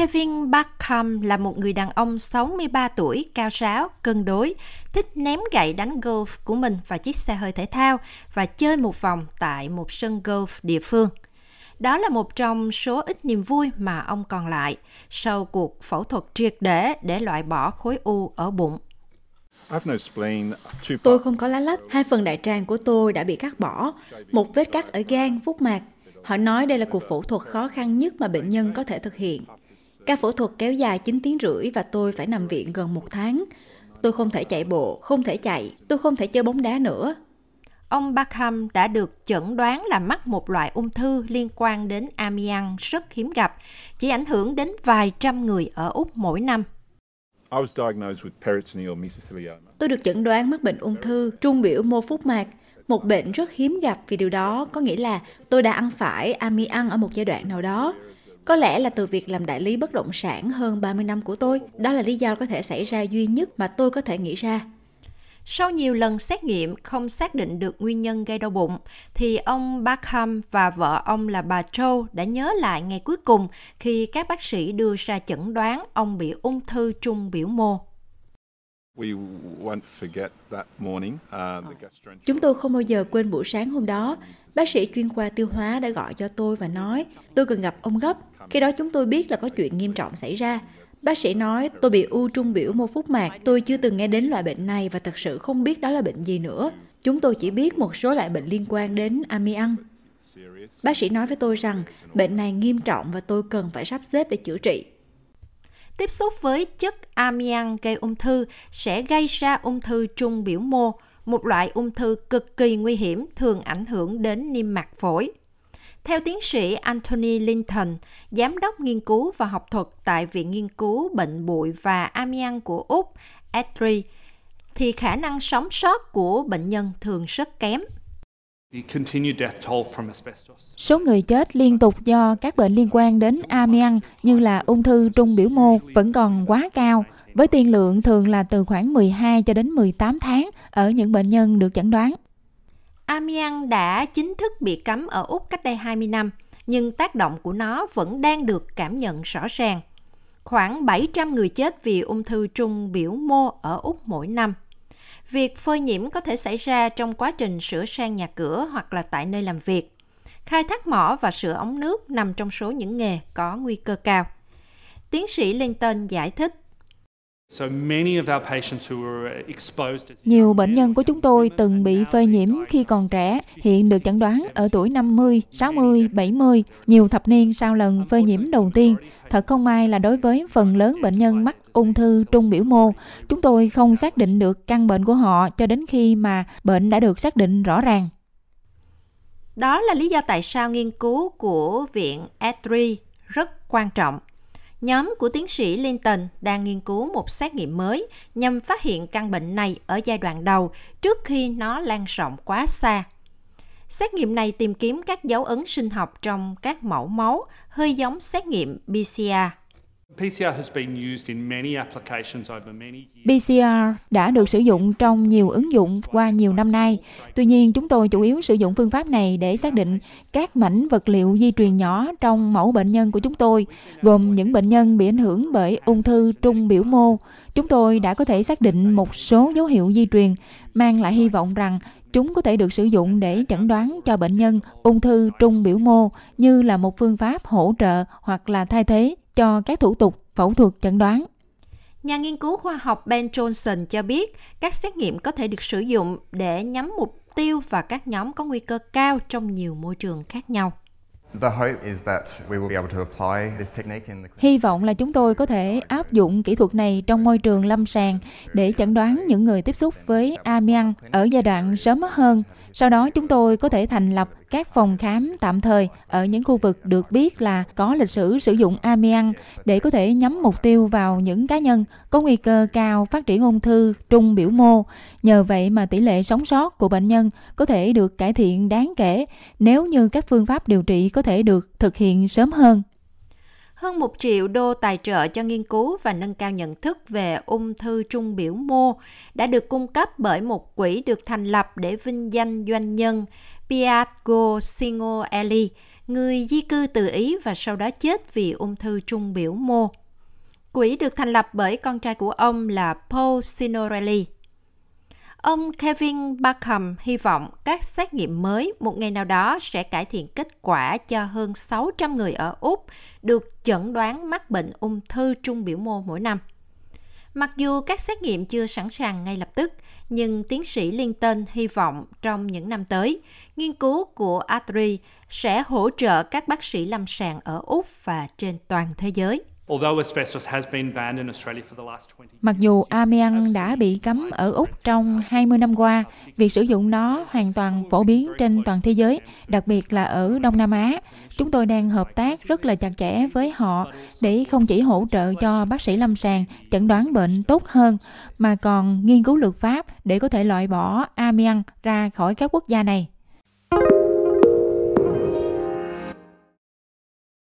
Kevin Barkham là một người đàn ông 63 tuổi, cao ráo, cân đối, thích ném gậy đánh golf của mình vào chiếc xe hơi thể thao và chơi một vòng tại một sân golf địa phương. Đó là một trong số ít niềm vui mà ông còn lại sau cuộc phẫu thuật triệt để để loại bỏ khối u ở bụng. Tôi không có lá lách, hai phần đại tràng của tôi đã bị cắt bỏ, một vết cắt ở gan, phúc mạc. Họ nói đây là cuộc phẫu thuật khó khăn nhất mà bệnh nhân có thể thực hiện. Ca phẫu thuật kéo dài 9 tiếng rưỡi và tôi phải nằm viện gần một tháng. Tôi không thể chạy bộ, không thể chạy, tôi không thể chơi bóng đá nữa. Ông Barkham đã được chẩn đoán là mắc một loại ung thư liên quan đến amiang rất hiếm gặp, chỉ ảnh hưởng đến vài trăm người ở Úc mỗi năm. Tôi được chẩn đoán mắc bệnh ung thư trung biểu mô phúc mạc, một bệnh rất hiếm gặp vì điều đó có nghĩa là tôi đã ăn phải amiang ở một giai đoạn nào đó. Có lẽ là từ việc làm đại lý bất động sản hơn 30 năm của tôi, đó là lý do có thể xảy ra duy nhất mà tôi có thể nghĩ ra. Sau nhiều lần xét nghiệm không xác định được nguyên nhân gây đau bụng, thì ông Barkham và vợ ông là bà Joe đã nhớ lại ngày cuối cùng khi các bác sĩ đưa ra chẩn đoán ông bị ung thư trung biểu mô. Chúng tôi không bao giờ quên buổi sáng hôm đó. Bác sĩ chuyên khoa tiêu hóa đã gọi cho tôi và nói tôi cần gặp ông gấp. Khi đó chúng tôi biết là có chuyện nghiêm trọng xảy ra. Bác sĩ nói tôi bị u trung biểu mô phúc mạc. Tôi chưa từng nghe đến loại bệnh này và thật sự không biết đó là bệnh gì nữa. Chúng tôi chỉ biết một số loại bệnh liên quan đến amiang. Bác sĩ nói với tôi rằng bệnh này nghiêm trọng và tôi cần phải sắp xếp để chữa trị. Tiếp xúc với chất amiang gây ung thư sẽ gây ra ung thư trung biểu mô, một loại ung thư cực kỳ nguy hiểm thường ảnh hưởng đến niêm mạc phổi. Theo tiến sĩ Anthony Linton, giám đốc nghiên cứu và học thuật tại Viện Nghiên cứu Bệnh bụi và Amiang của Úc, ESRI, thì khả năng sống sót của bệnh nhân thường rất kém. Số người chết liên tục do các bệnh liên quan đến amiang như là ung thư trung biểu mô vẫn còn quá cao, với tiên lượng thường là từ khoảng 12 cho đến 18 tháng ở những bệnh nhân được chẩn đoán. Amiang đã chính thức bị cấm ở Úc cách đây 20 năm, nhưng tác động của nó vẫn đang được cảm nhận rõ ràng. Khoảng 700 người chết vì ung thư trung biểu mô ở Úc mỗi năm. Việc phơi nhiễm có thể xảy ra trong quá trình sửa sang nhà cửa hoặc là tại nơi làm việc. Khai thác mỏ và sửa ống nước nằm trong số những nghề có nguy cơ cao. Tiến sĩ Linton giải thích nhiều bệnh nhân của chúng tôi từng bị phơi nhiễm khi còn trẻ, hiện được chẩn đoán ở tuổi 50, 60, 70, nhiều thập niên sau lần phơi nhiễm đầu tiên. Thật không may là đối với phần lớn bệnh nhân mắc ung thư trung biểu mô, chúng tôi không xác định được căn bệnh của họ cho đến khi mà bệnh đã được xác định rõ ràng. Đó là lý do tại sao nghiên cứu của viện Edry rất quan trọng nhóm của tiến sĩ Linton đang nghiên cứu một xét nghiệm mới nhằm phát hiện căn bệnh này ở giai đoạn đầu trước khi nó lan rộng quá xa. Xét nghiệm này tìm kiếm các dấu ấn sinh học trong các mẫu máu, hơi giống xét nghiệm PCR. PCR đã được sử dụng trong nhiều ứng dụng qua nhiều năm nay. Tuy nhiên, chúng tôi chủ yếu sử dụng phương pháp này để xác định các mảnh vật liệu di truyền nhỏ trong mẫu bệnh nhân của chúng tôi, gồm những bệnh nhân bị ảnh hưởng bởi ung thư trung biểu mô. Chúng tôi đã có thể xác định một số dấu hiệu di truyền, mang lại hy vọng rằng chúng có thể được sử dụng để chẩn đoán cho bệnh nhân ung thư trung biểu mô như là một phương pháp hỗ trợ hoặc là thay thế cho các thủ tục phẫu thuật chẩn đoán. Nhà nghiên cứu khoa học Ben Johnson cho biết các xét nghiệm có thể được sử dụng để nhắm mục tiêu vào các nhóm có nguy cơ cao trong nhiều môi trường khác nhau. Hy vọng là chúng tôi có thể áp dụng kỹ thuật này trong môi trường lâm sàng để chẩn đoán những người tiếp xúc với amiang ở giai đoạn sớm hơn. Sau đó chúng tôi có thể thành lập các phòng khám tạm thời ở những khu vực được biết là có lịch sử sử dụng amiang để có thể nhắm mục tiêu vào những cá nhân có nguy cơ cao phát triển ung thư trung biểu mô. Nhờ vậy mà tỷ lệ sống sót của bệnh nhân có thể được cải thiện đáng kể nếu như các phương pháp điều trị có thể được thực hiện sớm hơn. Hơn một triệu đô tài trợ cho nghiên cứu và nâng cao nhận thức về ung thư trung biểu mô đã được cung cấp bởi một quỹ được thành lập để vinh danh doanh nhân Piago Singoelli, người di cư từ Ý và sau đó chết vì ung thư trung biểu mô. Quỹ được thành lập bởi con trai của ông là Paul Signorelli. Ông Kevin Barkham hy vọng các xét nghiệm mới một ngày nào đó sẽ cải thiện kết quả cho hơn 600 người ở Úc được chẩn đoán mắc bệnh ung thư trung biểu mô mỗi năm. Mặc dù các xét nghiệm chưa sẵn sàng ngay lập tức, nhưng tiến sĩ Linton hy vọng trong những năm tới, nghiên cứu của Atri sẽ hỗ trợ các bác sĩ lâm sàng ở Úc và trên toàn thế giới. Mặc dù amiang đã bị cấm ở Úc trong 20 năm qua, việc sử dụng nó hoàn toàn phổ biến trên toàn thế giới, đặc biệt là ở Đông Nam Á. Chúng tôi đang hợp tác rất là chặt chẽ với họ để không chỉ hỗ trợ cho bác sĩ lâm sàng chẩn đoán bệnh tốt hơn, mà còn nghiên cứu luật pháp để có thể loại bỏ amiang ra khỏi các quốc gia này.